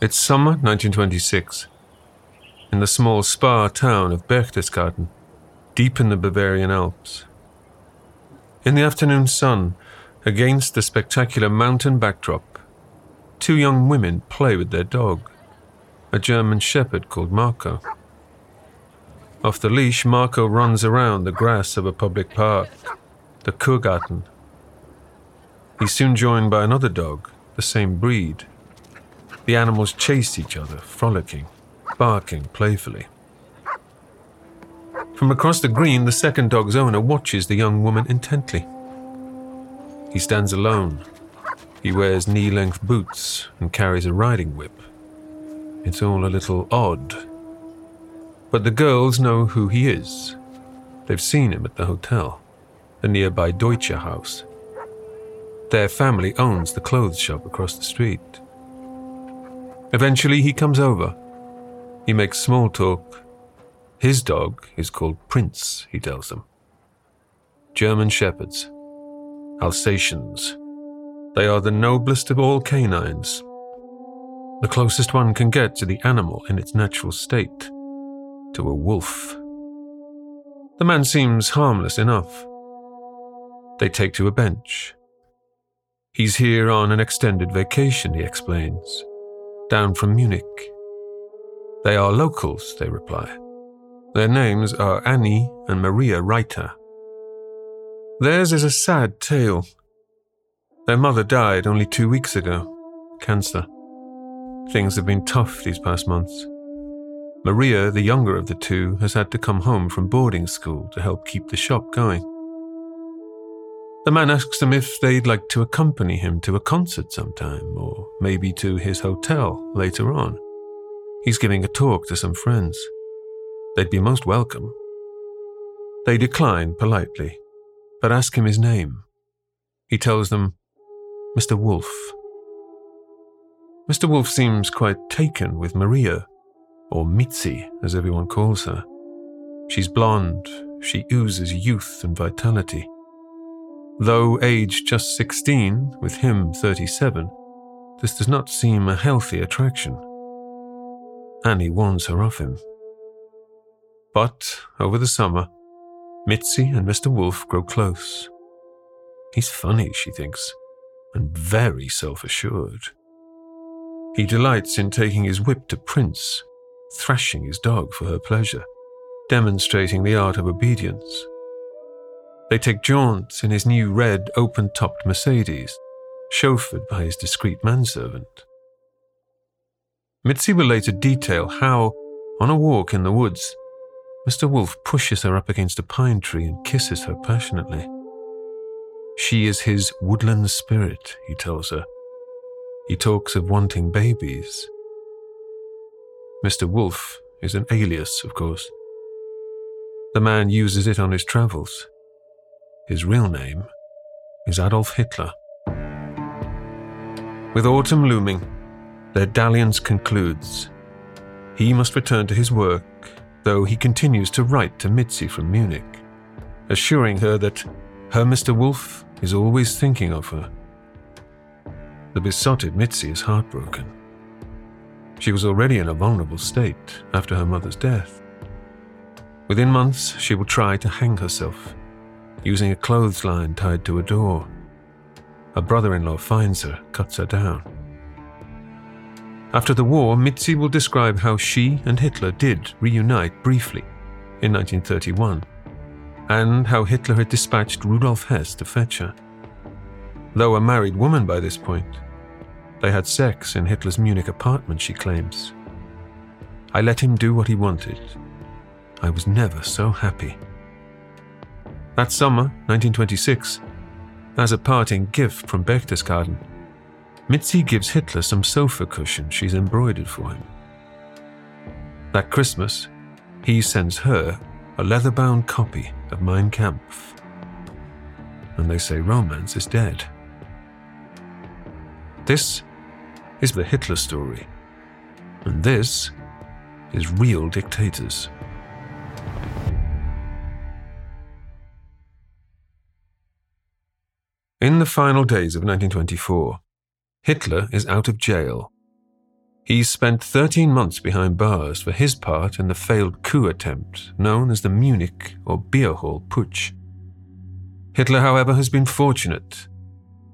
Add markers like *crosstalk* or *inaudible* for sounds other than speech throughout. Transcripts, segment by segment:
It's summer 1926. In the small spa town of Berchtesgaden, deep in the Bavarian Alps. In the afternoon sun, against the spectacular mountain backdrop, two young women play with their dog, a German shepherd called Marco. Off the leash, Marco runs around the grass of a public park, the Kurgarten. He's soon joined by another dog, the same breed. The animals chase each other, frolicking, barking playfully. From across the green, the second dog's owner watches the young woman intently. He stands alone. He wears knee length boots and carries a riding whip. It's all a little odd. But the girls know who he is. They've seen him at the hotel, the nearby Deutsche Haus. Their family owns the clothes shop across the street. Eventually, he comes over. He makes small talk. His dog is called Prince, he tells them. German Shepherds. Alsatians. They are the noblest of all canines. The closest one can get to the animal in its natural state, to a wolf. The man seems harmless enough. They take to a bench. He's here on an extended vacation, he explains down from Munich. They are locals, they reply. Their names are Annie and Maria Reiter. Theirs is a sad tale. Their mother died only two weeks ago, cancer. Things have been tough these past months. Maria, the younger of the two, has had to come home from boarding school to help keep the shop going. The man asks them if they'd like to accompany him to a concert sometime, or maybe to his hotel later on. He's giving a talk to some friends. They'd be most welcome. They decline politely, but ask him his name. He tells them, Mr. Wolf. Mr. Wolf seems quite taken with Maria, or Mitzi, as everyone calls her. She's blonde, she oozes youth and vitality. Though aged just 16, with him 37, this does not seem a healthy attraction. Annie warns her of him. But over the summer, Mitzi and Mr. Wolf grow close. He's funny, she thinks, and very self assured. He delights in taking his whip to Prince, thrashing his dog for her pleasure, demonstrating the art of obedience. They take jaunts in his new red, open topped Mercedes, chauffeured by his discreet manservant. Mitzi will later detail how, on a walk in the woods, Mr. Wolf pushes her up against a pine tree and kisses her passionately. She is his woodland spirit, he tells her. He talks of wanting babies. Mr. Wolf is an alias, of course. The man uses it on his travels his real name is Adolf Hitler. With autumn looming, their dalliance concludes. He must return to his work, though he continues to write to Mitzi from Munich, assuring her that her Mr. Wolf is always thinking of her. The besotted Mitzi is heartbroken. She was already in a vulnerable state after her mother's death. Within months, she will try to hang herself using a clothesline tied to a door. Her brother in law finds her, cuts her down. After the war, Mitzi will describe how she and Hitler did reunite briefly in 1931, and how Hitler had dispatched Rudolf Hess to fetch her. Though a married woman by this point, they had sex in Hitler's Munich apartment, she claims. I let him do what he wanted. I was never so happy. That summer, 1926, as a parting gift from Berchtesgaden, Mitzi gives Hitler some sofa cushions she's embroidered for him. That Christmas, he sends her a leather bound copy of Mein Kampf. And they say romance is dead. This is the Hitler story. And this is real dictators. In the final days of 1924, Hitler is out of jail. He's spent 13 months behind bars for his part in the failed coup attempt known as the Munich or Beer Hall Putsch. Hitler, however, has been fortunate.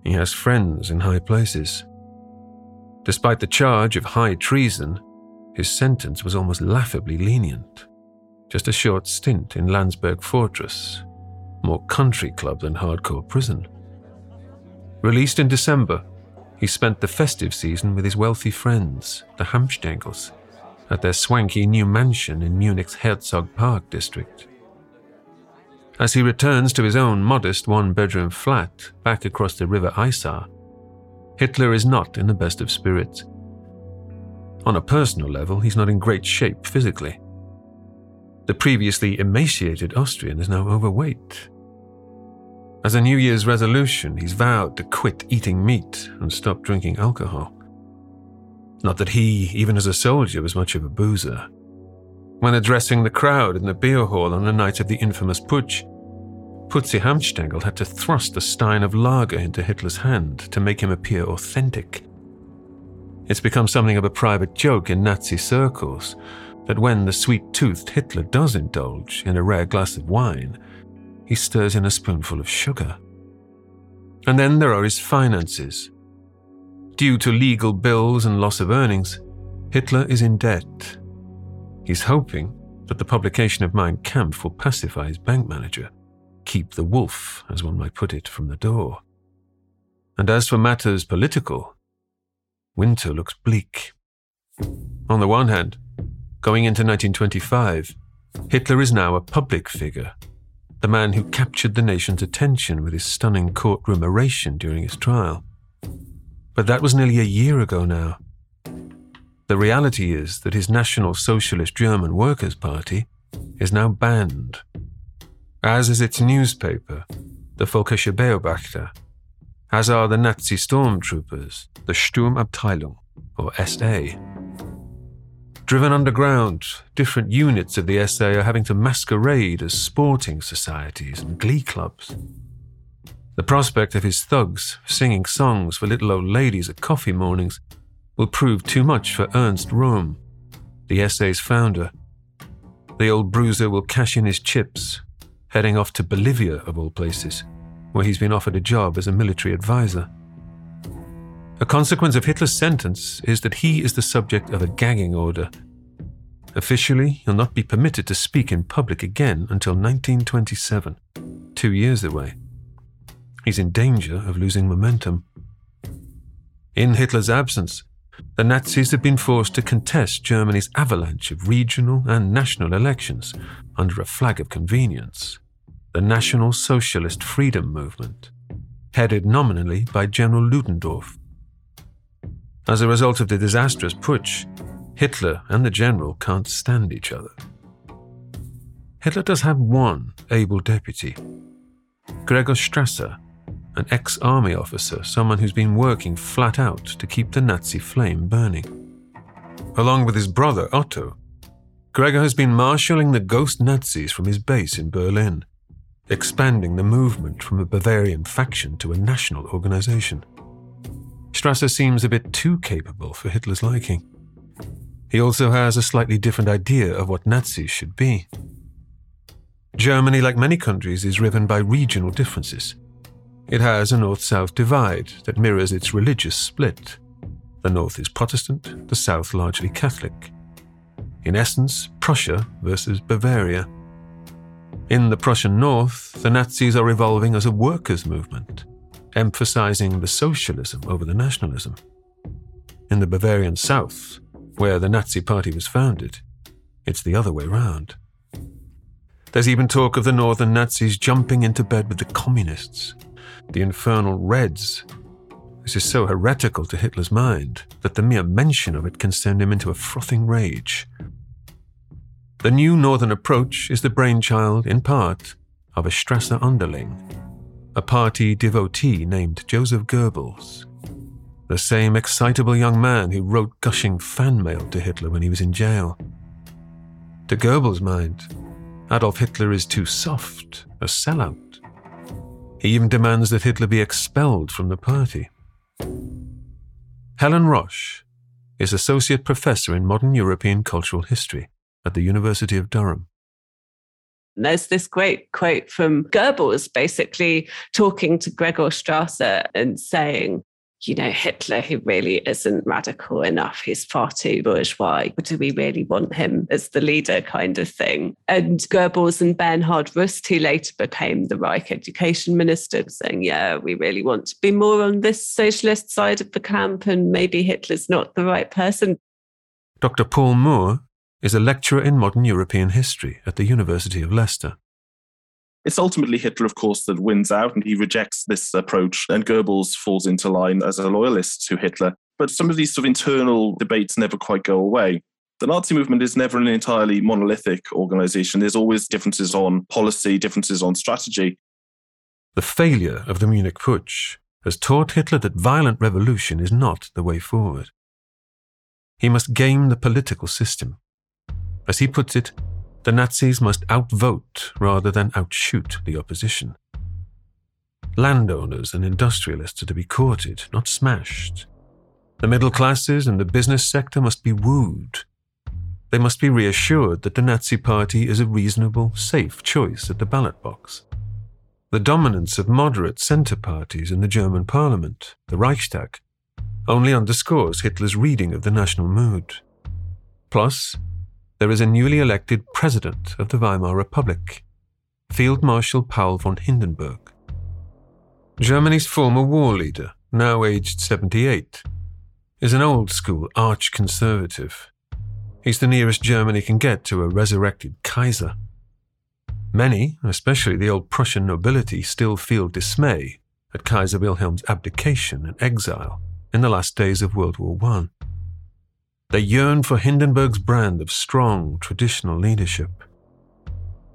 He has friends in high places. Despite the charge of high treason, his sentence was almost laughably lenient. Just a short stint in Landsberg Fortress, more country club than hardcore prison. Released in December, he spent the festive season with his wealthy friends, the Hanfstaengls, at their swanky new mansion in Munich's Herzog Park district. As he returns to his own modest one bedroom flat back across the River Isar, Hitler is not in the best of spirits. On a personal level, he's not in great shape physically. The previously emaciated Austrian is now overweight as a New Year's resolution, he's vowed to quit eating meat and stop drinking alcohol. Not that he, even as a soldier, was much of a boozer. When addressing the crowd in the beer hall on the night of the infamous putsch, Putzi Hanfstaengl had to thrust a stein of lager into Hitler's hand to make him appear authentic. It's become something of a private joke in Nazi circles that when the sweet toothed Hitler does indulge in a rare glass of wine, he stirs in a spoonful of sugar. And then there are his finances. Due to legal bills and loss of earnings, Hitler is in debt. He's hoping that the publication of Mein Kampf will pacify his bank manager, keep the wolf, as one might put it, from the door. And as for matters political, winter looks bleak. On the one hand, going into 1925, Hitler is now a public figure the man who captured the nation's attention with his stunning courtroom oration during his trial. But that was nearly a year ago now. The reality is that his National Socialist German Workers' Party is now banned, as is its newspaper, the Völkische Beobachter, as are the Nazi stormtroopers, the Sturmabteilung, or SA. Driven underground, different units of the SA are having to masquerade as sporting societies and glee clubs. The prospect of his thugs singing songs for little old ladies at coffee mornings will prove too much for Ernst Röhm, the SA's founder. The old bruiser will cash in his chips, heading off to Bolivia, of all places, where he's been offered a job as a military advisor. A consequence of Hitler's sentence is that he is the subject of a gagging order. Officially, he'll not be permitted to speak in public again until 1927, two years away. He's in danger of losing momentum. In Hitler's absence, the Nazis have been forced to contest Germany's avalanche of regional and national elections under a flag of convenience the National Socialist Freedom Movement, headed nominally by General Ludendorff. As a result of the disastrous putsch, Hitler and the general can't stand each other. Hitler does have one able deputy, Gregor Strasser, an ex army officer, someone who's been working flat out to keep the Nazi flame burning. Along with his brother Otto, Gregor has been marshalling the ghost Nazis from his base in Berlin, expanding the movement from a Bavarian faction to a national organization. Strasser seems a bit too capable for Hitler's liking. He also has a slightly different idea of what Nazis should be. Germany, like many countries, is riven by regional differences. It has a north south divide that mirrors its religious split. The north is Protestant, the south largely Catholic. In essence, Prussia versus Bavaria. In the Prussian north, the Nazis are evolving as a workers' movement emphasizing the socialism over the nationalism. In the Bavarian South, where the Nazi Party was founded, it's the other way round. There's even talk of the northern Nazis jumping into bed with the communists, the infernal Reds, This is so heretical to Hitler's mind that the mere mention of it can send him into a frothing rage. The new northern approach is the brainchild, in part, of a Strasser underling, a party devotee named Joseph Goebbels, the same excitable young man who wrote gushing fan mail to Hitler when he was in jail. To Goebbels' mind, Adolf Hitler is too soft, a sellout. He even demands that Hitler be expelled from the party. Helen Roche is Associate Professor in Modern European Cultural History at the University of Durham. There's this great quote from Goebbels basically talking to Gregor Strasser and saying, you know, Hitler, he really isn't radical enough. He's far too bourgeois. Do we really want him as the leader, kind of thing? And Goebbels and Bernhard Rust, who later became the Reich education minister, saying, yeah, we really want to be more on this socialist side of the camp, and maybe Hitler's not the right person. Dr. Paul Moore is a lecturer in modern European history at the University of Leicester. It's ultimately Hitler, of course, that wins out and he rejects this approach, and Goebbels falls into line as a loyalist to Hitler. But some of these sort of internal debates never quite go away. The Nazi movement is never an entirely monolithic organization. There's always differences on policy, differences on strategy. The failure of the Munich Putsch has taught Hitler that violent revolution is not the way forward. He must game the political system. As he puts it, the Nazis must outvote rather than outshoot the opposition. Landowners and industrialists are to be courted, not smashed. The middle classes and the business sector must be wooed. They must be reassured that the Nazi Party is a reasonable, safe choice at the ballot box. The dominance of moderate centre parties in the German parliament, the Reichstag, only underscores Hitler's reading of the national mood. Plus, there is a newly elected president of the Weimar Republic, Field Marshal Paul von Hindenburg. Germany's former war leader, now aged 78, is an old school arch conservative. He's the nearest Germany can get to a resurrected Kaiser. Many, especially the old Prussian nobility, still feel dismay at Kaiser Wilhelm's abdication and exile in the last days of World War I. They yearn for Hindenburg's brand of strong, traditional leadership.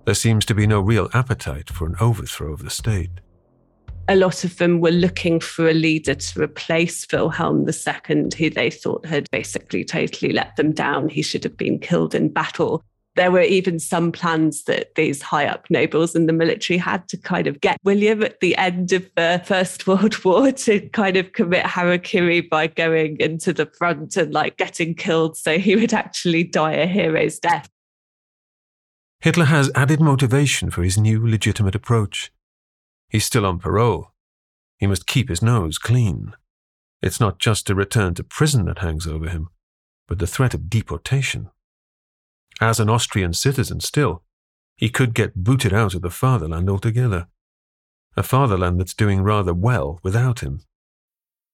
There seems to be no real appetite for an overthrow of the state. A lot of them were looking for a leader to replace Wilhelm II, who they thought had basically totally let them down. He should have been killed in battle there were even some plans that these high up nobles in the military had to kind of get William at the end of the First World *laughs* War to kind of commit harakiri by going into the front and like getting killed so he would actually die a hero's death. Hitler has added motivation for his new legitimate approach. He's still on parole. He must keep his nose clean. It's not just a return to prison that hangs over him, but the threat of deportation. As an Austrian citizen still, he could get booted out of the fatherland altogether. A fatherland that's doing rather well without him.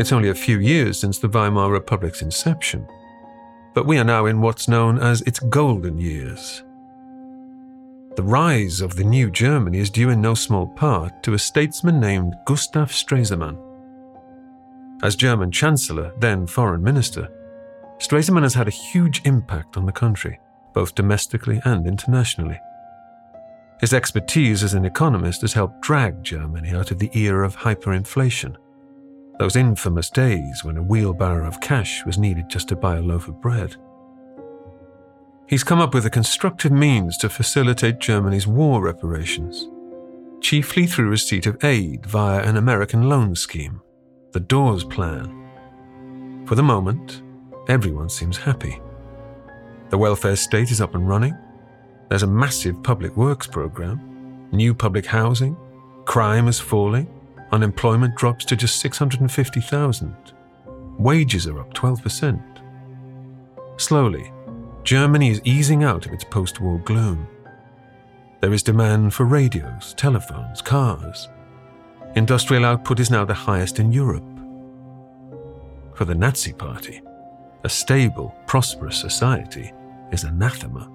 It's only a few years since the Weimar Republic's inception, but we are now in what's known as its golden years. The rise of the new Germany is due in no small part to a statesman named Gustav Stresemann. As German Chancellor, then Foreign Minister, Stresemann has had a huge impact on the country, both domestically and internationally. His expertise as an economist has helped drag Germany out of the era of hyperinflation. Those infamous days when a wheelbarrow of cash was needed just to buy a loaf of bread. He's come up with a constructive means to facilitate Germany's war reparations, chiefly through receipt of aid via an American loan scheme, the Dawes Plan. For the moment, everyone seems happy. The welfare state is up and running. There's a massive public works program, new public housing, crime is falling, Unemployment drops to just 650,000. Wages are up 12%. Slowly, Germany is easing out of its post war gloom. There is demand for radios, telephones, cars. Industrial output is now the highest in Europe. For the Nazi Party, a stable, prosperous society is anathema.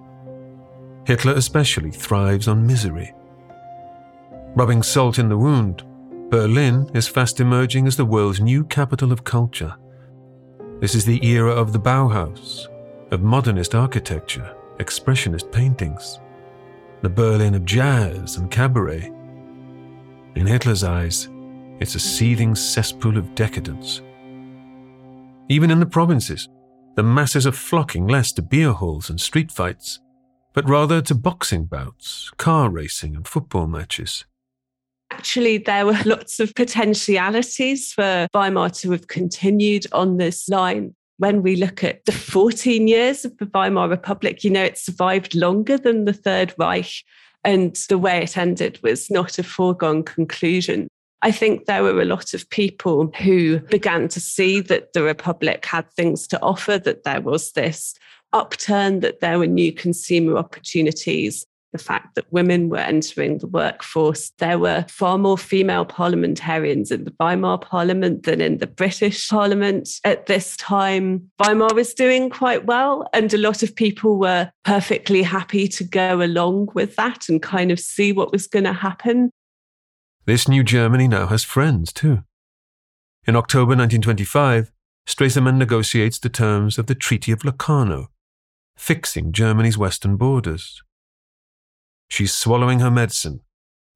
Hitler especially thrives on misery. Rubbing salt in the wound, Berlin is fast emerging as the world's new capital of culture. This is the era of the Bauhaus, of modernist architecture, expressionist paintings, the Berlin of jazz and cabaret. In Hitler's eyes, it's a seething cesspool of decadence. Even in the provinces, the masses are flocking less to beer halls and street fights, but rather to boxing bouts, car racing, and football matches actually there were *laughs* lots of potentialities for Weimar to have continued on this line. When we look at the 14 years of the Weimar Republic, you know, it survived longer than the Third Reich. And the way it ended was not a foregone conclusion. I think there were a lot of people who began to see that the Republic had things to offer, that there was this upturn, that there were new consumer opportunities the fact that women were entering the workforce. There were far more female parliamentarians in the Weimar Parliament than in the British Parliament at this time. Weimar was doing quite well, and a lot of people were perfectly happy to go along with that and kind of see what was going to happen. This new Germany now has friends too. In October 1925, Stresemann negotiates the terms of the Treaty of Locarno, fixing Germany's western borders. She's swallowing her medicine,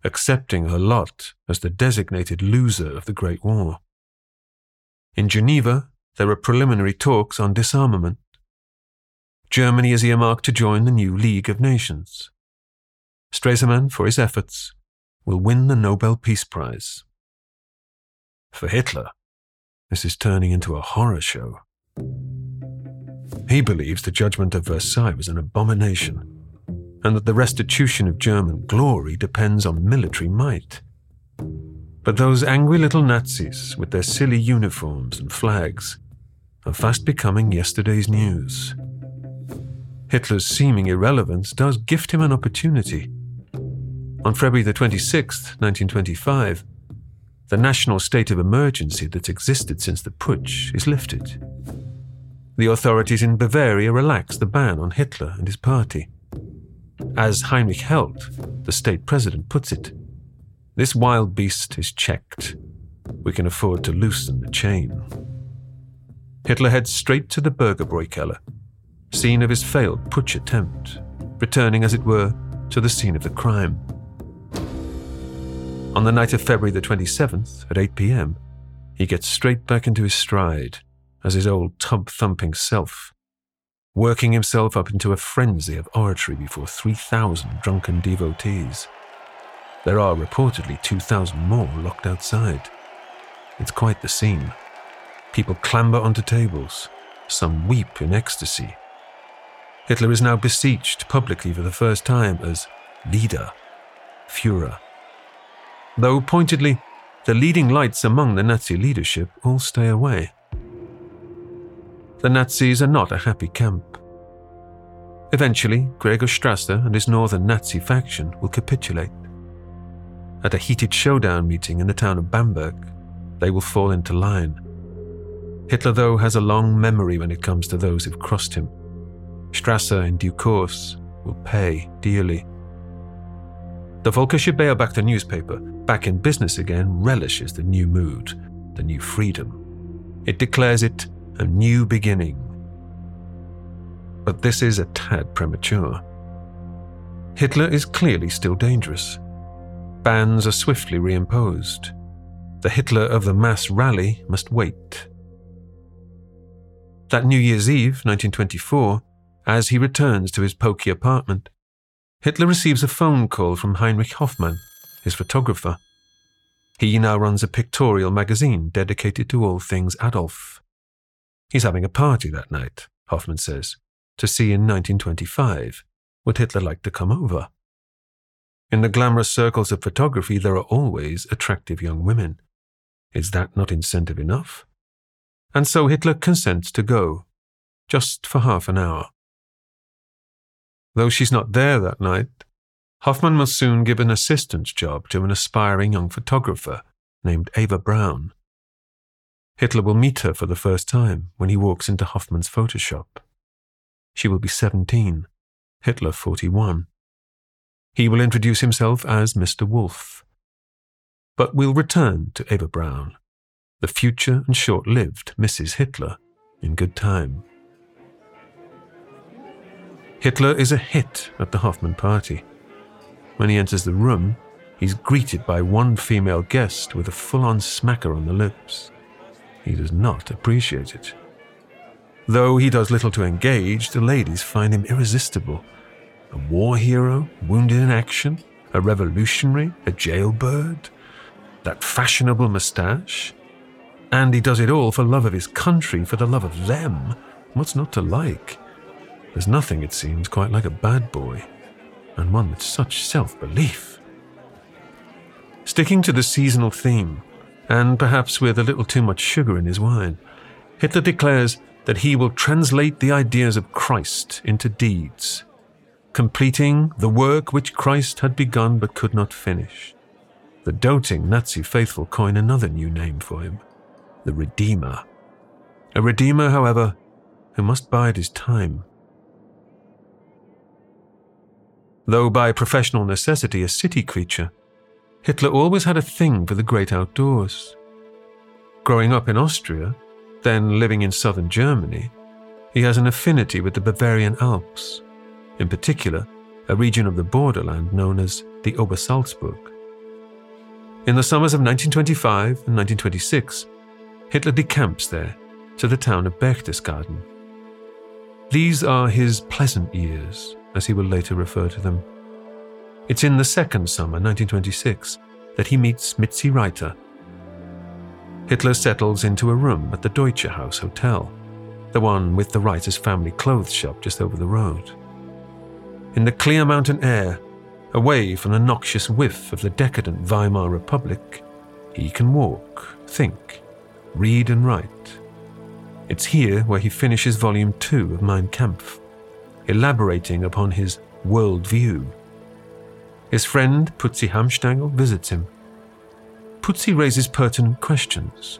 accepting her lot as the designated loser of the Great War. In Geneva, there are preliminary talks on disarmament. Germany is earmarked to join the new League of Nations. Stresemann, for his efforts, will win the Nobel Peace Prize. For Hitler, this is turning into a horror show. He believes the judgment of Versailles was an abomination and that the restitution of German glory depends on military might. But those angry little Nazis with their silly uniforms and flags are fast becoming yesterday's news. Hitler's seeming irrelevance does gift him an opportunity. On February the 26th, 1925, the national state of emergency that's existed since the putsch is lifted. The authorities in Bavaria relax the ban on Hitler and his party. As Heinrich Held, the state president, puts it, this wild beast is checked. We can afford to loosen the chain. Hitler heads straight to the Bürgerbräukeller, scene of his failed putsch attempt, returning, as it were, to the scene of the crime. On the night of February the 27th, at 8 pm, he gets straight back into his stride as his old tub thumping self working himself up into a frenzy of oratory before 3,000 drunken devotees. There are reportedly 2,000 more locked outside. It's quite the scene. People clamber onto tables, some weep in ecstasy. Hitler is now beseeched publicly for the first time as leader, Fuhrer. Though pointedly, the leading lights among the Nazi leadership all stay away. The Nazis are not a happy camp. Eventually, Gregor Strasser and his northern Nazi faction will capitulate. At a heated showdown meeting in the town of Bamberg, they will fall into line. Hitler, though, has a long memory when it comes to those who've crossed him. Strasser, in due course, will pay dearly. The Völkische Beobachter newspaper, back in business again, relishes the new mood, the new freedom. It declares it a new beginning. But this is a tad premature. Hitler is clearly still dangerous. Bans are swiftly reimposed. The Hitler of the mass rally must wait. That New Year's Eve, 1924, as he returns to his pokey apartment, Hitler receives a phone call from Heinrich Hoffmann, his photographer. He now runs a pictorial magazine dedicated to all things Adolf. He's having a party that night, Hoffmann says, to see in 1925. Would Hitler like to come over? In the glamorous circles of photography, there are always attractive young women. Is that not incentive enough? And so Hitler consents to go, just for half an hour. Though she's not there that night, Hoffmann must soon give an assistant's job to an aspiring young photographer named Eva Braun. Hitler will meet her for the first time when he walks into Hoffmann's Photoshop. She will be 17, Hitler 41. He will introduce himself as Mr. Wolf. But we'll return to Eva Braun, the future and short lived Mrs. Hitler, in good time. Hitler is a hit at the Hoffmann party. When he enters the room, he's greeted by one female guest with a full on smacker on the lips. He does not appreciate it. Though he does little to engage, the ladies find him irresistible. A war hero, wounded in action, a revolutionary, a jailbird, that fashionable moustache. And he does it all for love of his country, for the love of them. What's not to like? There's nothing, it seems, quite like a bad boy and one with such self belief. Sticking to the seasonal theme, and perhaps with a little too much sugar in his wine, Hitler declares that he will translate the ideas of Christ into deeds, completing the work which Christ had begun but could not finish. The doting Nazi faithful coin another new name for him the Redeemer. A Redeemer, however, who must bide his time Though by professional necessity a city creature, Hitler always had a thing for the great outdoors. Growing up in Austria, then living in southern Germany, he has an affinity with the Bavarian Alps, in particular, a region of the borderland known as the Obersalzberg. In the summers of 1925 and 1926, Hitler decamps there to the town of Berchtesgaden. These are his pleasant years, as he will later refer to them. It's in the second summer, 1926, that he meets Mitzi Reiter. Hitler settles into a room at the Deutsche Haus Hotel, the one with the Reiter's family clothes shop just over the road. In the clear mountain air, away from the noxious whiff of the decadent Weimar Republic, he can walk, think, read, and write. It's here where he finishes Volume 2 of Mein Kampf elaborating upon his world view. His friend Putzi Hanfstaengl visits him. Putzi raises pertinent questions.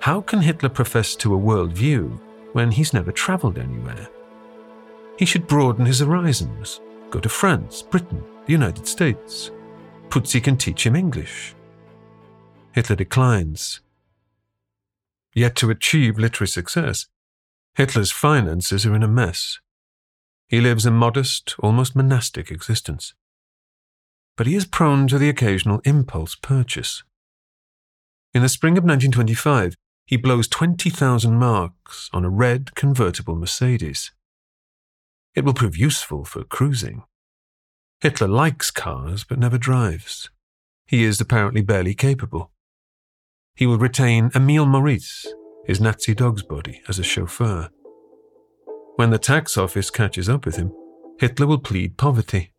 How can Hitler profess to a world view when he's never travelled anywhere? He should broaden his horizons, go to France, Britain, the United States. Putzi can teach him English. Hitler declines. Yet to achieve literary success, Hitler's finances are in a mess. He lives a modest, almost monastic existence. But he is prone to the occasional impulse purchase. In the spring of 1925, he blows 20,000 marks on a red convertible Mercedes. It will prove useful for cruising. Hitler likes cars but never drives. He is apparently barely capable. He will retain Emil Maurice, his Nazi dog's body, as a chauffeur. When the tax office catches up with him, Hitler will plead poverty.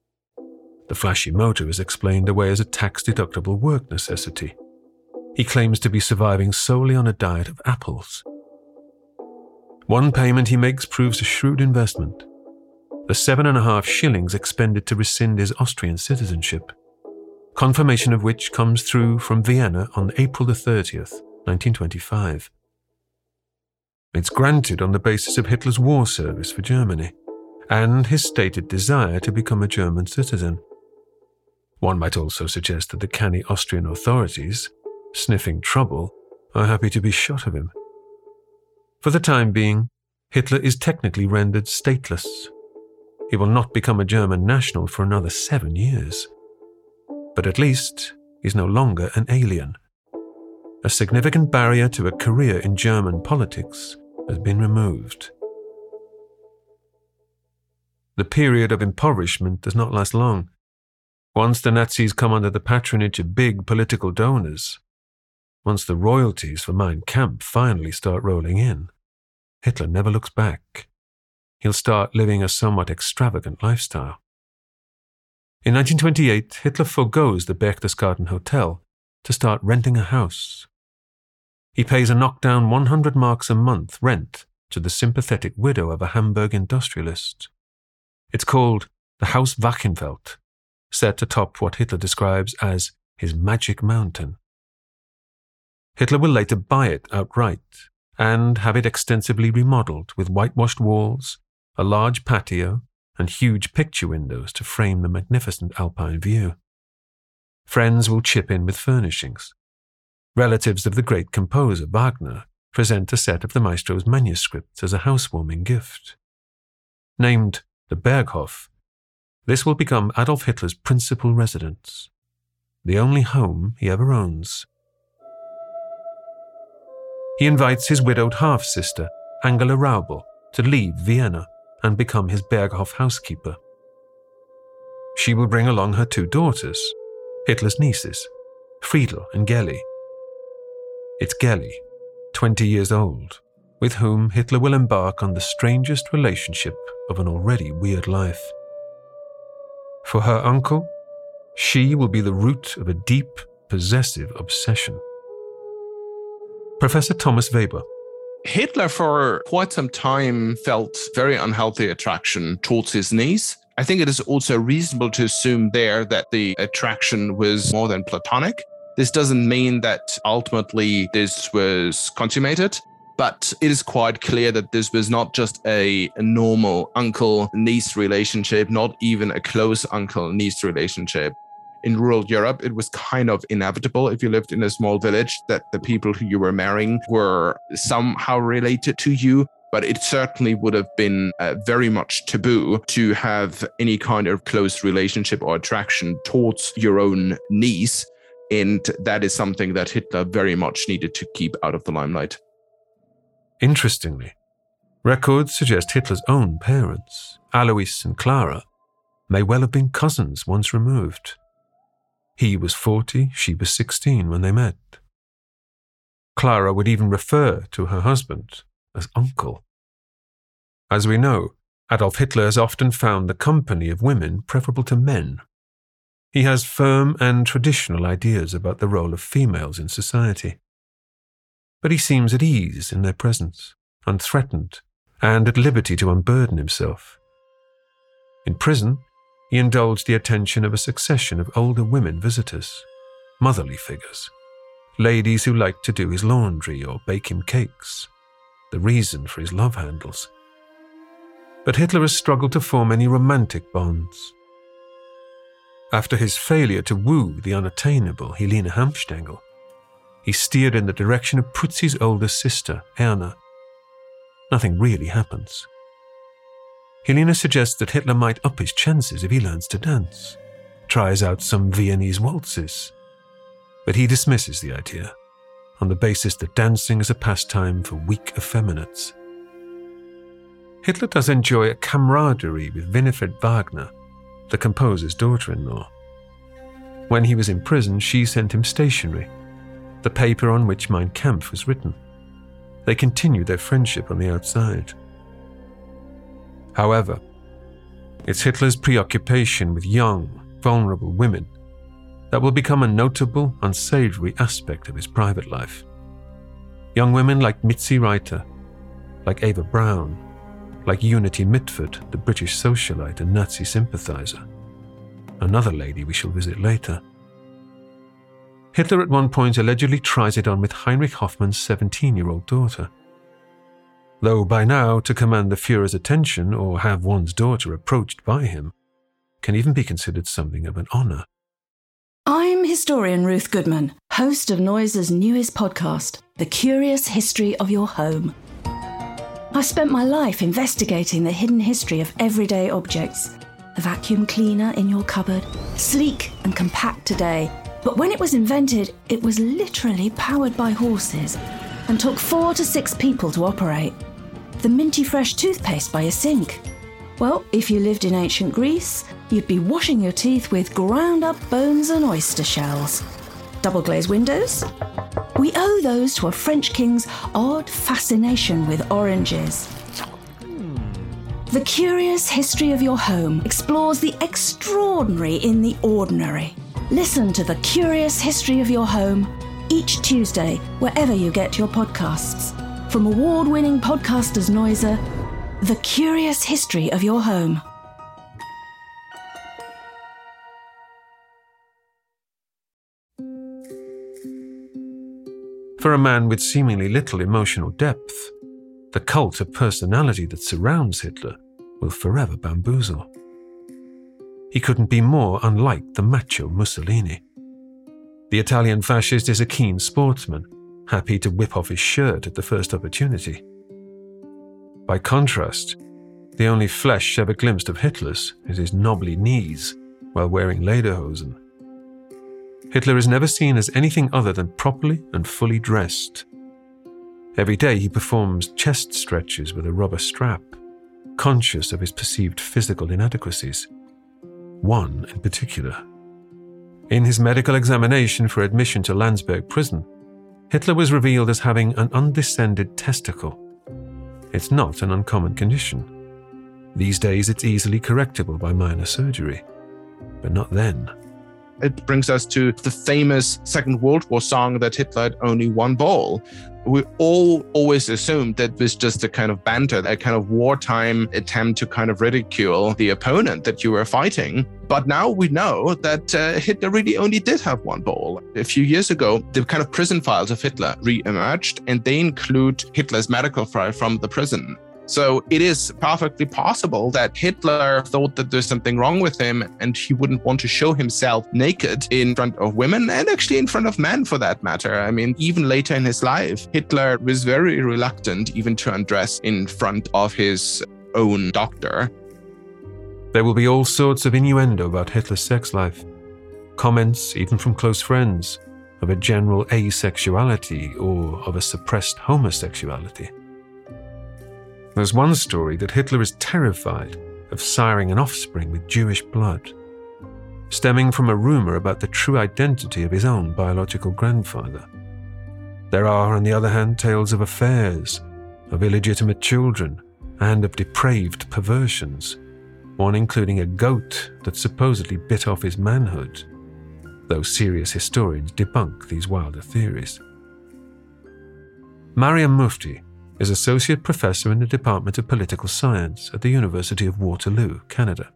The flashy motor is explained away as a tax deductible work necessity. He claims to be surviving solely on a diet of apples. One payment he makes proves a shrewd investment the seven and a half shillings expended to rescind his Austrian citizenship, confirmation of which comes through from Vienna on April the 30th, 1925. It's granted on the basis of Hitler's war service for Germany and his stated desire to become a German citizen. One might also suggest that the canny Austrian authorities, sniffing trouble, are happy to be shot of him. For the time being, Hitler is technically rendered stateless. he will not become a German national for another seven years. But at least he's no longer an alien. A significant barrier to a career in German politics has been removed. The period of impoverishment does not last long. Once the Nazis come under the patronage of big political donors, once the royalties for Mein Kampf finally start rolling in, Hitler never looks back. He'll start living a somewhat extravagant lifestyle. In 1928, Hitler forgoes the Berchtesgaden Hotel to start renting a house. He pays a knockdown 100 marks a month rent to the sympathetic widow of a Hamburg industrialist. It's called the Haus Wachenfeld, set atop what Hitler describes as his magic mountain. Hitler will later buy it outright and have it extensively remodeled with whitewashed walls, a large patio, and huge picture windows to frame the magnificent alpine view. Friends will chip in with furnishings. Relatives of the great composer Wagner present a set of the maestro's manuscripts as a housewarming gift. Named the Berghof, this will become Adolf Hitler's principal residence, the only home he ever owns. He invites his widowed half sister, Angela Raubal, to leave Vienna and become his Berghof housekeeper. She will bring along her two daughters, Hitler's nieces, Friedel and Geli. It's Geli, 20 years old, with whom Hitler will embark on the strangest relationship of an already weird life. For her uncle, she will be the root of a deep, possessive obsession. Professor Thomas Weber. Hitler, for quite some time, felt very unhealthy attraction towards his niece. I think it is also reasonable to assume there that the attraction was more than platonic. This doesn't mean that ultimately this was consummated, but it is quite clear that this was not just a, normal uncle niece relationship, not even a close uncle niece relationship. In rural Europe, it was kind of inevitable if you lived in a small village that the people who you were marrying were somehow related to you. But it certainly would have been uh, very much taboo to have any kind of close relationship or attraction towards your own niece. And that is something that Hitler very much needed to keep out of the limelight. Interestingly, records suggest Hitler's own parents, Alois and Clara, may well have been cousins once removed. He was 40, she was 16 when they met. Clara would even refer to her husband as uncle. As we know, Adolf Hitler has often found the company of women preferable to men. He has firm and traditional ideas about the role of females in society but he seems at ease in their presence, unthreatened, and at liberty to unburden himself. In prison, he indulged the attention of a succession of older women visitors, motherly figures, ladies who liked to do his laundry or bake him cakes, the reason for his love handles. But Hitler has struggled to form any romantic bonds. After his failure to woo the unattainable Helene Hanfstaengl, he steered in the direction of Putzi's older sister, Erna. Nothing really happens. Helena suggests that Hitler might up his chances if he learns to dance, tries out some Viennese waltzes. But he dismisses the idea on the basis that dancing is a pastime for weak effeminates. Hitler does enjoy a camaraderie with Winifred Wagner, the composer's daughter in law. When he was in prison, she sent him stationery the paper on which Mein Kampf was written. They continued their friendship on the outside. However, it's Hitler's preoccupation with young, vulnerable women that will become a notable, unsavory aspect of his private life. Young women like Mitzi Reiter, like Eva Braun, like Unity Mitford, the British socialite and Nazi sympathizer. Another lady we shall visit later. Hitler at one point allegedly tries it on with Heinrich Hoffmann's 17 year old daughter. Though by now, to command the Fuhrer's attention or have one's daughter approached by him can even be considered something of an honor. I'm historian Ruth Goodman, host of Noiser's newest podcast, The Curious History of Your Home. I spent my life investigating the hidden history of everyday objects. The vacuum cleaner in your cupboard, sleek and compact today, but when it was invented, it was literally powered by horses and took four to six people to operate. The minty fresh toothpaste by a sink. Well, if you lived in ancient Greece, you'd be washing your teeth with ground up bones and oyster shells. Double glazed windows? We owe those to a French king's odd fascination with oranges. The Curious History of Your Home explores the extraordinary in the ordinary. Listen to The Curious History of Your Home each Tuesday, wherever you get your podcasts. From award winning podcasters Noiser, The Curious History of Your Home. For a man with seemingly little emotional depth, the cult of personality that surrounds Hitler will forever bamboozle. He couldn't be more unlike the macho Mussolini. The Italian fascist is a keen sportsman, happy to whip off his shirt at the first opportunity. By contrast, the only flesh ever glimpsed of Hitler's is his knobbly knees while wearing lederhosen. Hitler is never seen as anything other than properly and fully dressed. Every day he performs chest stretches with a rubber strap, conscious of his perceived physical inadequacies. One in particular. In his medical examination for admission to Landsberg prison, Hitler was revealed as having an undescended testicle. It's not an uncommon condition. These days it's easily correctable by minor surgery, but not then. It brings us to the famous Second World War song that Hitler had only one ball. We all always assumed that was just a kind of banter, a kind of wartime attempt to kind of ridicule the opponent that you were fighting. But now we know that uh, Hitler really only did have one ball. A few years ago, the kind of prison files of Hitler re emerged, and they include Hitler's medical file from the prison. So it is perfectly possible that Hitler thought that there's something wrong with him and he wouldn't want to show himself naked in front of women and actually in front of men for that matter. I mean, even later in his life, Hitler was very reluctant even to undress in front of his own doctor. There will be all sorts of innuendo about Hitler's sex life. Comments, even from close friends, of a general asexuality or of a suppressed homosexuality. There's one story that Hitler is terrified of siring an offspring with Jewish blood, stemming from a rumor about the true identity of his own biological grandfather. There are, on the other hand, tales of affairs, of illegitimate children, and of depraved perversions, one including a goat that supposedly bit off his manhood, though serious historians debunk these wilder theories. Mariam Mufti is Associate Professor in the Department of Political Science at the University of Waterloo, Canada.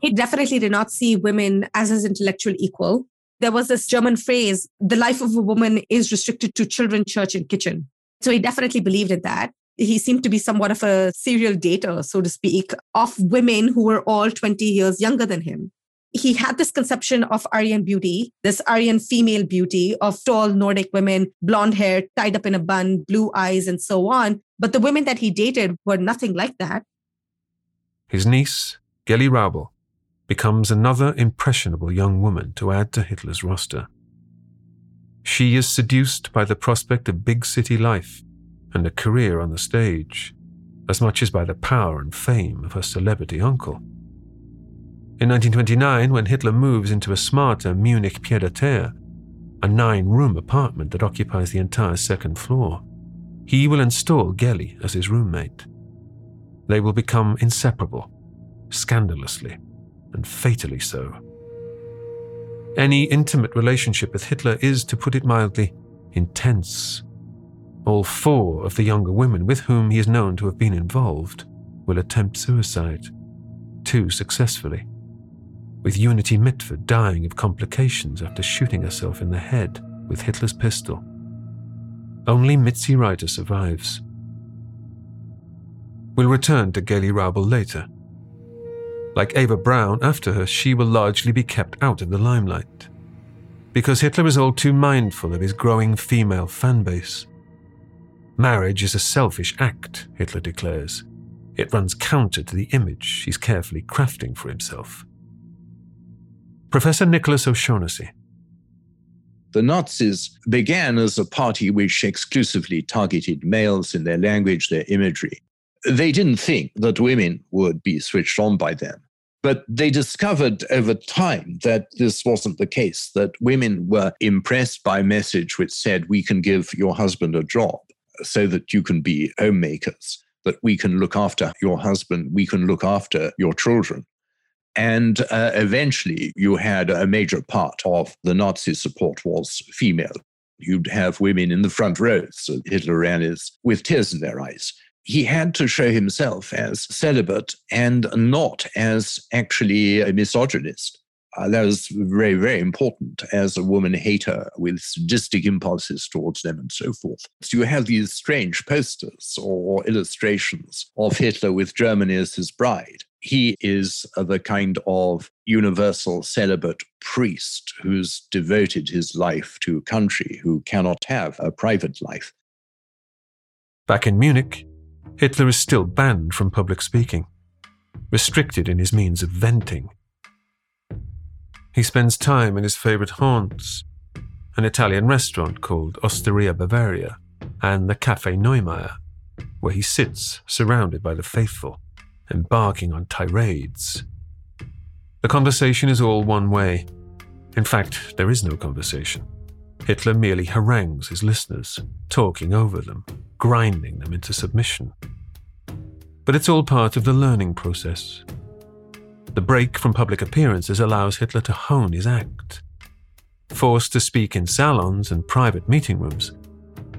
He definitely did not see women as his intellectual equal. There was this German phrase the life of a woman is restricted to children, church, and kitchen. So he definitely believed in that. He seemed to be somewhat of a serial dater, so to speak, of women who were all 20 years younger than him he had this conception of Aryan beauty, this Aryan female beauty of tall Nordic women, blonde hair, tied up in a bun, blue eyes, and so on. But the women that he dated were nothing like that. His niece, Geli Raubal, becomes another impressionable young woman to add to Hitler's roster. She is seduced by the prospect of big city life and a career on the stage, as much as by the power and fame of her celebrity uncle. In 1929, when Hitler moves into a smarter Munich pied à terre, a nine room apartment that occupies the entire second floor, he will install Geli as his roommate. They will become inseparable, scandalously, and fatally so. Any intimate relationship with Hitler is, to put it mildly, intense. All four of the younger women with whom he is known to have been involved will attempt suicide, two successfully with Unity Mitford dying of complications after shooting herself in the head with Hitler's pistol. Only Mitzi Reiter survives. We'll return to Geli Raubal later. Like Eva Braun, after her, she will largely be kept out of the limelight. Because Hitler is all too mindful of his growing female fan base. Marriage is a selfish act, Hitler declares. It runs counter to the image he's carefully crafting for himself. Professor Nicholas O'Shaughnessy. The Nazis began as a party which exclusively targeted males in their language, their imagery. They didn't think that women would be switched on by them. But they discovered over time that this wasn't the case, that women were impressed by a message which said, We can give your husband a job so that you can be homemakers, that we can look after your husband, we can look after your children. And uh, eventually, you had a major part of the Nazi support was female. You'd have women in the front rows, so Hitler rallies with tears in their eyes he had to show himself as celibate and not as actually a misogynist. Uh, that was very, very important as a woman hater with sadistic impulses towards them and so forth. So you have these strange posters or illustrations of Hitler with Germany as his bride. He is uh, the kind of universal celibate priest who's devoted his life to country, who cannot have a private life. Back in Munich, Hitler is still banned from public speaking, restricted in his means of venting. He spends time in his favorite haunts, an Italian restaurant called Osteria Bavaria and the Café Neumaier, where he sits surrounded by the faithful, embarking on tirades. The conversation is all one way. In fact, there is no conversation. Hitler merely harangues his listeners, talking over them, grinding them into submission. But it's all part of the learning process. The break from public appearances allows Hitler to hone his act. Forced to speak in salons and private meeting rooms,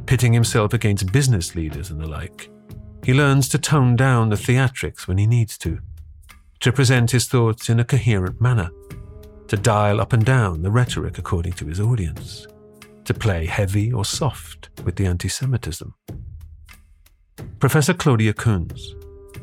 pitting himself against business leaders and the like, he learns to tone down the theatrics when he needs to, to present his thoughts in a coherent manner, to dial up and down the rhetoric according to his audience, to play heavy or soft with the anti Semitism. Professor Claudia Koonz.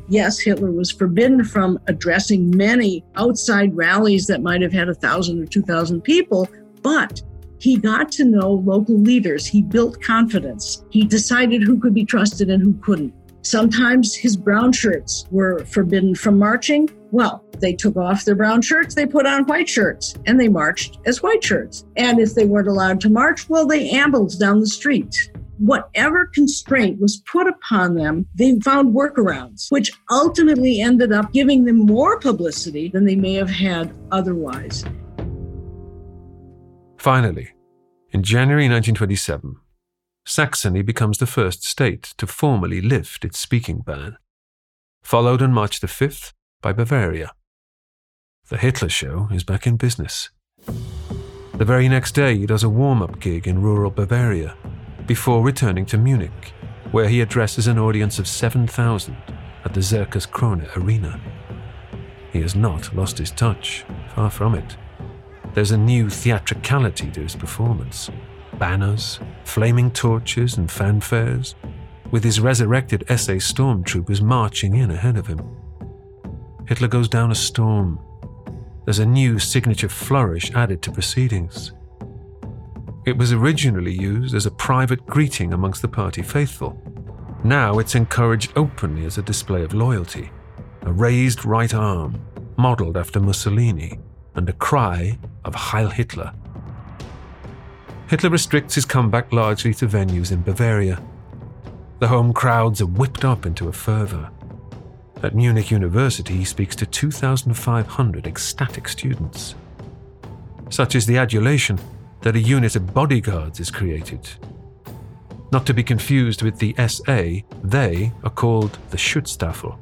Yes, Hitler was forbidden from addressing many outside rallies that might have had a thousand or two thousand people, but he got to know local leaders. He built confidence. He decided who could be trusted and who couldn't. Sometimes his brown shirts were forbidden from marching. Well, they took off their brown shirts, they put on white shirts, and they marched as white shirts. And if they weren't allowed to march, well, they ambled down the street whatever constraint was put upon them, they found workarounds, which ultimately ended up giving them more publicity than they may have had otherwise. Finally, in January 1927, Saxony becomes the first state to formally lift its speaking ban, followed on March the 5th by Bavaria. The Hitler show is back in business. The very next day, he does a warm up gig in rural Bavaria before returning to Munich, where he addresses an audience of 7,000 at the Zirkus Krone Arena. He has not lost his touch, far from it. There's a new theatricality to his performance banners, flaming torches, and fanfares, with his resurrected SS stormtroopers marching in ahead of him. Hitler goes down a storm. There's a new signature flourish added to proceedings. It was originally used as a private greeting amongst the party faithful. Now it's encouraged openly as a display of loyalty. A raised right arm, modelled after Mussolini, and a cry of Heil Hitler. Hitler restricts his comeback largely to venues in Bavaria. The home crowds are whipped up into a fervour. At Munich University, he speaks to 2,500 ecstatic students. Such is the adulation that a unit of bodyguards is created. Not to be confused with the SA, they are called the Schutzstaffel,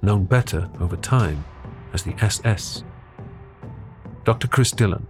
known better over time as the SS. Dr. Chris Dillon.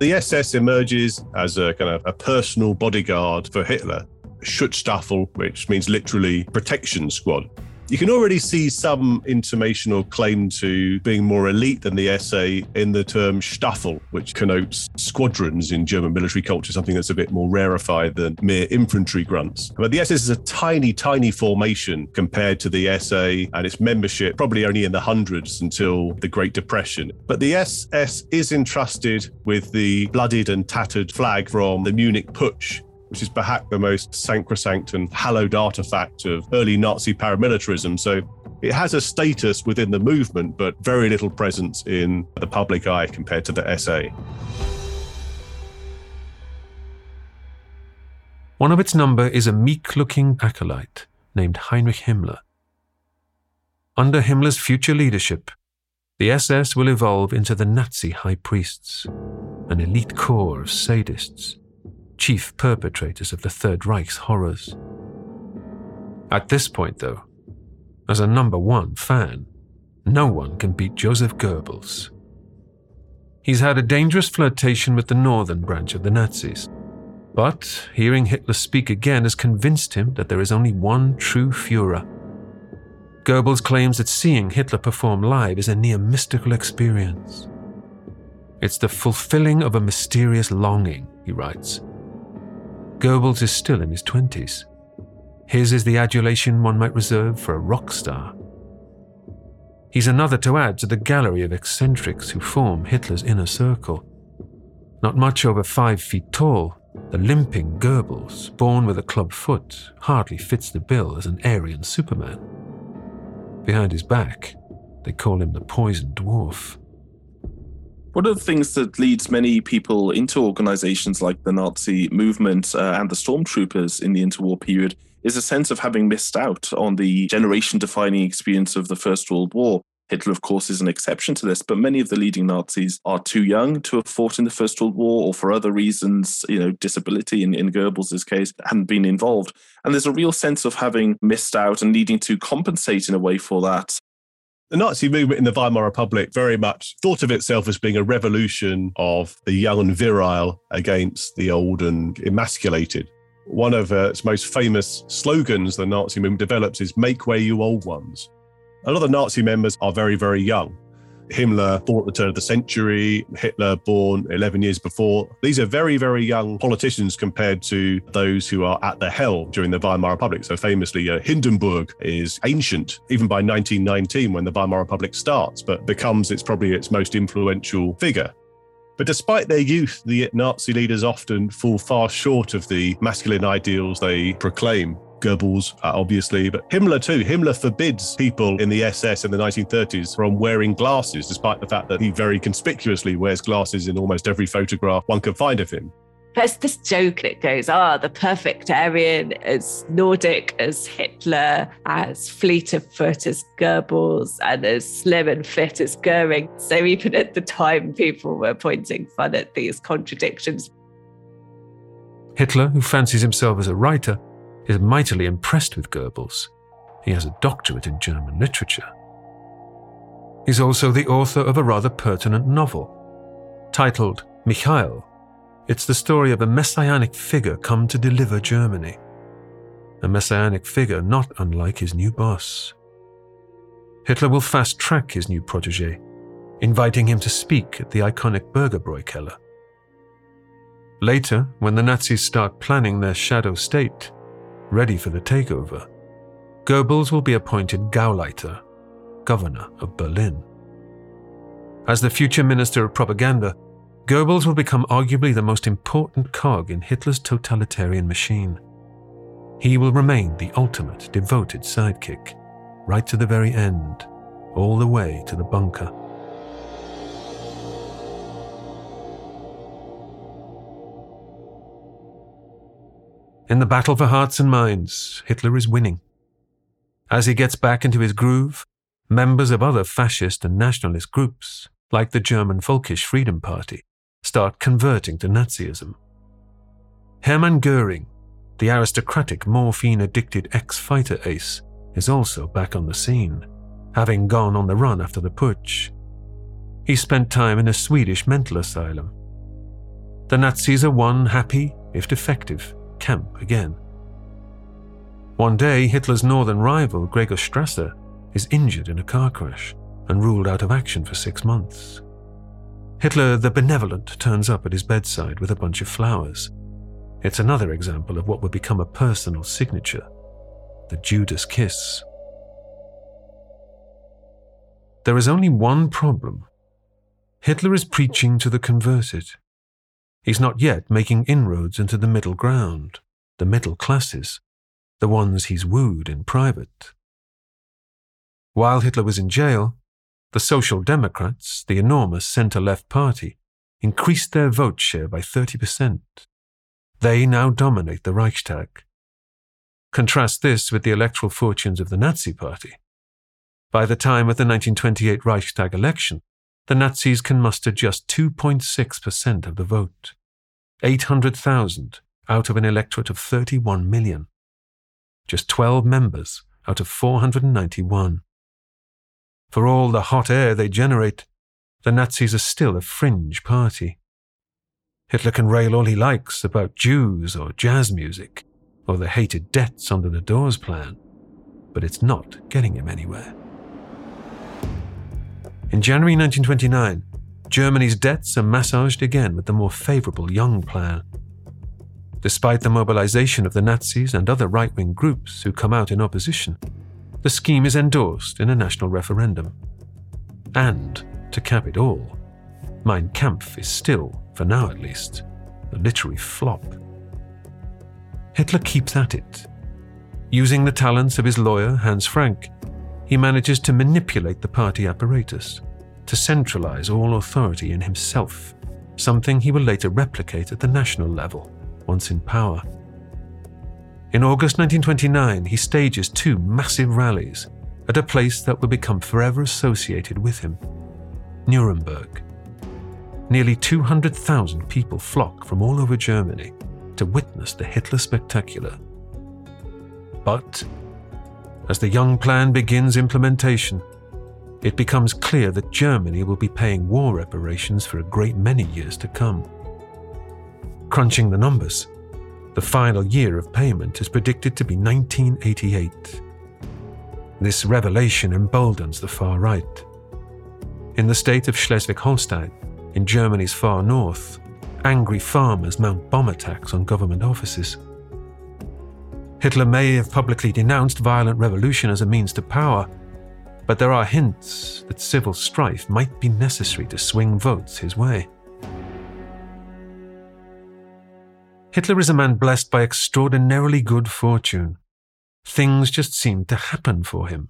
The SS emerges as a kind of a personal bodyguard for Hitler. Schutzstaffel, which means literally protection squad you can already see some intimation or claim to being more elite than the SA in the term Staffel, which connotes squadrons in German military culture, something that's a bit more rarefied than mere infantry grunts. But the SS is a tiny, tiny formation compared to the SA and its membership, probably only in the hundreds until the Great Depression. But the SS is entrusted with the bloodied and tattered flag from the Munich Putsch which is perhaps the most sacrosanct and hallowed artifact of early Nazi paramilitarism. So it has a status within the movement, but very little presence in the public eye compared to the SA. One of its number is a meek looking acolyte named Heinrich Himmler. Under Himmler's future leadership, the SS will evolve into the Nazi high priests, an elite corps of sadists, chief perpetrators of the Third Reich's horrors. At this point, though, as a number one fan, no one can beat Joseph Goebbels. He's had a dangerous flirtation with the northern branch of the Nazis but hearing Hitler speak again has convinced him that there is only one true Fuhrer. Goebbels claims that seeing Hitler perform live is a near mystical experience. It's the fulfilling of a mysterious longing, he writes. Goebbels is still in his 20s. His is the adulation one might reserve for a rock star. He's another to add to the gallery of eccentrics who form Hitler's inner circle. Not much over five feet tall, the limping Goebbels, born with a club foot, hardly fits the bill as an Aryan Superman. Behind his back, they call him the Poison Dwarf. One of the things that leads many people into organizations like the Nazi movement uh, and the stormtroopers in the interwar period is a sense of having missed out on the generation defining experience of the First World War. Hitler, of course, is an exception to this, but many of the leading Nazis are too young to have fought in the First World War or for other reasons, you know, disability in, in Goebbels' case, hadn't been involved. And there's a real sense of having missed out and needing to compensate in a way for that. The Nazi movement in the Weimar Republic very much thought of itself as being a revolution of the young and virile against the old and emasculated. One of uh, its most famous slogans the Nazi movement develops is Make way, you old ones. A lot of the Nazi members are very, very young. Himmler born at the turn of the century, Hitler born 11 years before. These are very, very young politicians compared to those who are at the helm during the Weimar Republic. So famously, uh, Hindenburg is ancient, even by 1919 when the Weimar Republic starts, but becomes its probably its most influential figure. But despite their youth, the Nazi leaders often fall far short of the masculine ideals they proclaim. Goebbels, uh, obviously, but Himmler too. Himmler forbids people in the SS in the 1930s from wearing glasses, despite the fact that he very conspicuously wears glasses in almost every photograph one can find of him. There's this joke that goes, ah, oh, the perfect Aryan as Nordic as Hitler, as fleet of foot as Goebbels, and as slim and fit as Goering. So even at the time, people were pointing fun at these contradictions. Hitler, who fancies himself as a writer, is mightily impressed with Goebbels. He has a doctorate in German literature. He's also the author of a rather pertinent novel titled Michael. It's the story of a messianic figure come to deliver Germany. A messianic figure not unlike his new boss. Hitler will fast track his new protege, inviting him to speak at the iconic Bürgerbräu Keller. Later, when the Nazis start planning their shadow state, ready for the takeover, Goebbels will be appointed Gauleiter, governor of Berlin. As the future minister of propaganda, Goebbels will become arguably the most important cog in Hitler's totalitarian machine. He will remain the ultimate devoted sidekick, right to the very end, all the way to the bunker. In the battle for hearts and minds, Hitler is winning. As he gets back into his groove, members of other fascist and nationalist groups, like the German Volkisch Freedom Party, start converting to Nazism. Hermann Goering, the aristocratic morphine addicted ex fighter ace, is also back on the scene, having gone on the run after the putsch. He spent time in a Swedish mental asylum. The Nazis are one happy, if defective, camp again. One day, Hitler's northern rival, Gregor Strasser, is injured in a car crash and ruled out of action for six months. Hitler the Benevolent turns up at his bedside with a bunch of flowers. It's another example of what would become a personal signature the Judas kiss. There is only one problem Hitler is preaching to the converted. He's not yet making inroads into the middle ground, the middle classes, the ones he's wooed in private. While Hitler was in jail, the Social Democrats, the enormous centre left party, increased their vote share by 30%. They now dominate the Reichstag. Contrast this with the electoral fortunes of the Nazi Party. By the time of the 1928 Reichstag election, the Nazis can muster just 2.6% of the vote, 800,000 out of an electorate of 31 million. Just 12 members out of 491. For all the hot air they generate, the Nazis are still a fringe party. Hitler can rail all he likes about Jews or jazz music or the hated debts under the Dawes Plan, but it's not getting him anywhere. In January 1929, Germany's debts are massaged again with the more favourable Young Plan. Despite the mobilization of the Nazis and other right wing groups who come out in opposition, the scheme is endorsed in a national referendum. And, to cap it all, Mein Kampf is still, for now at least, a literary flop. Hitler keeps at it. Using the talents of his lawyer, Hans Frank, he manages to manipulate the party apparatus, to centralize all authority in himself, something he will later replicate at the national level, once in power. In August 1929, he stages two massive rallies at a place that will become forever associated with him Nuremberg. Nearly 200,000 people flock from all over Germany to witness the Hitler spectacular. But as the Young Plan begins implementation, it becomes clear that Germany will be paying war reparations for a great many years to come. Crunching the numbers, the final year of payment is predicted to be 1988. This revelation emboldens the far right. In the state of Schleswig Holstein, in Germany's far north, angry farmers mount bomb attacks on government offices. Hitler may have publicly denounced violent revolution as a means to power, but there are hints that civil strife might be necessary to swing votes his way. Hitler is a man blessed by extraordinarily good fortune. Things just seemed to happen for him.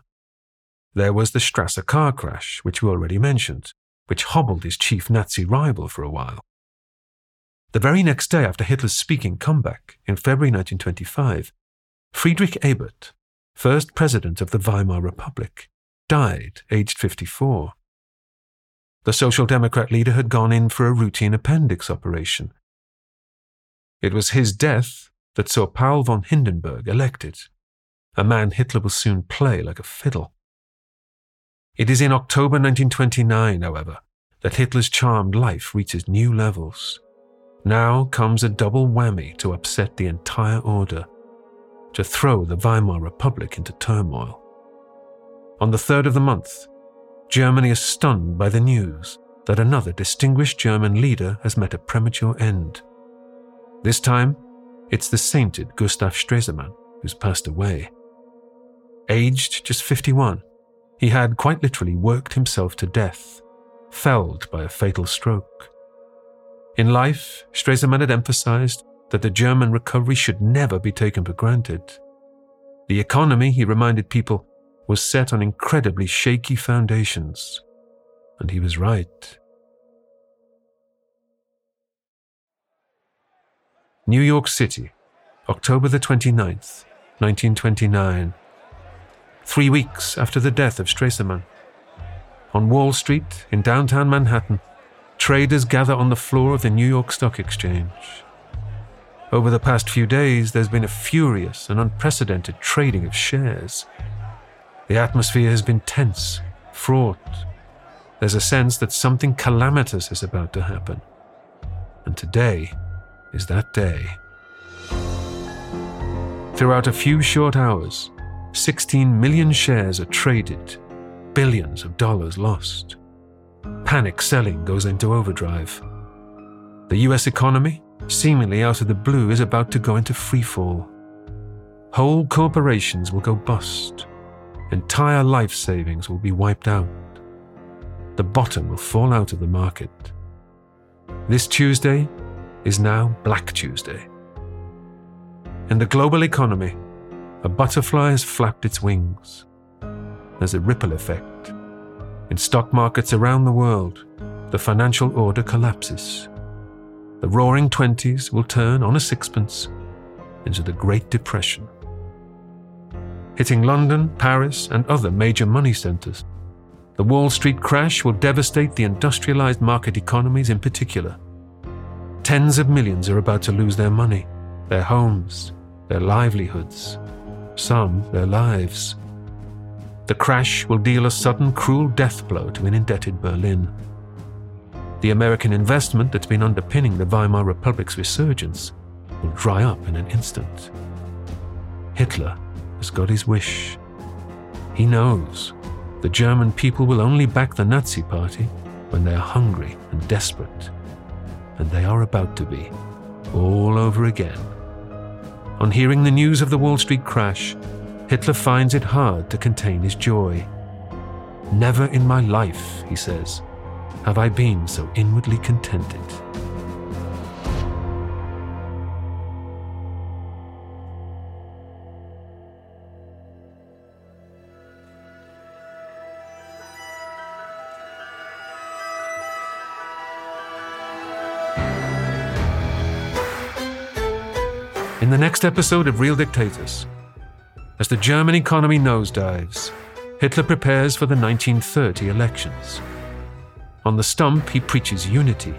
There was the Strasser car crash, which we already mentioned, which hobbled his chief Nazi rival for a while. The very next day after Hitler's speaking comeback, in February 1925, Friedrich Ebert, first president of the Weimar Republic, died aged 54. The Social Democrat leader had gone in for a routine appendix operation. It was his death that saw Paul von Hindenburg elected, a man Hitler will soon play like a fiddle. It is in October 1929, however, that Hitler's charmed life reaches new levels. Now comes a double whammy to upset the entire order to throw the Weimar Republic into turmoil. On the third of the month, Germany is stunned by the news that another distinguished German leader has met a premature end. This time, it's the sainted Gustav Stresemann who's passed away. Aged just 51, he had quite literally worked himself to death, felled by a fatal stroke. In life, Stresemann had emphasized that the German recovery should never be taken for granted. The economy, he reminded people, was set on incredibly shaky foundations. And he was right. New York City, October the 29th, 1929. Three weeks after the death of Stresemann. On Wall Street, in downtown Manhattan, traders gather on the floor of the New York Stock Exchange. Over the past few days, there's been a furious and unprecedented trading of shares. The atmosphere has been tense, fraught. There's a sense that something calamitous is about to happen. And today is that day. Throughout a few short hours, 16 million shares are traded, billions of dollars lost. Panic selling goes into overdrive. The US economy seemingly out of the blue, is about to go into freefall. Whole corporations will go bust. Entire life savings will be wiped out. The bottom will fall out of the market. This Tuesday, is now Black Tuesday. In the global economy, a butterfly has flapped its wings. There's a ripple effect. In stock markets around the world, the financial order collapses. The roaring twenties will turn on a sixpence into the Great Depression. Hitting London, Paris, and other major money centres, the Wall Street crash will devastate the industrialized market economies in particular. Tens of millions are about to lose their money, their homes, their livelihoods, some their lives. The crash will deal a sudden, cruel death blow to an indebted Berlin. The American investment that's been underpinning the Weimar Republic's resurgence will dry up in an instant. Hitler has got his wish. He knows the German people will only back the Nazi Party when they are hungry and desperate. And they are about to be, all over again. On hearing the news of the Wall Street crash, Hitler finds it hard to contain his joy. Never in my life, he says, have I been so inwardly contented. In the next episode of Real Dictators, as the German economy nosedives, Hitler prepares for the 1930 elections. On the stump, he preaches unity,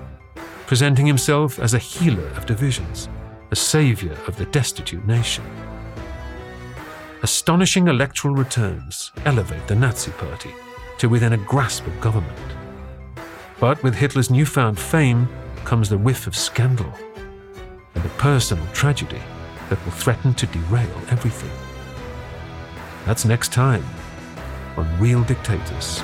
presenting himself as a healer of divisions, a savior of the destitute nation. Astonishing electoral returns elevate the Nazi Party to within a grasp of government. But with Hitler's newfound fame comes the whiff of scandal and a personal tragedy that will threaten to derail everything. That's next time on Real Dictators.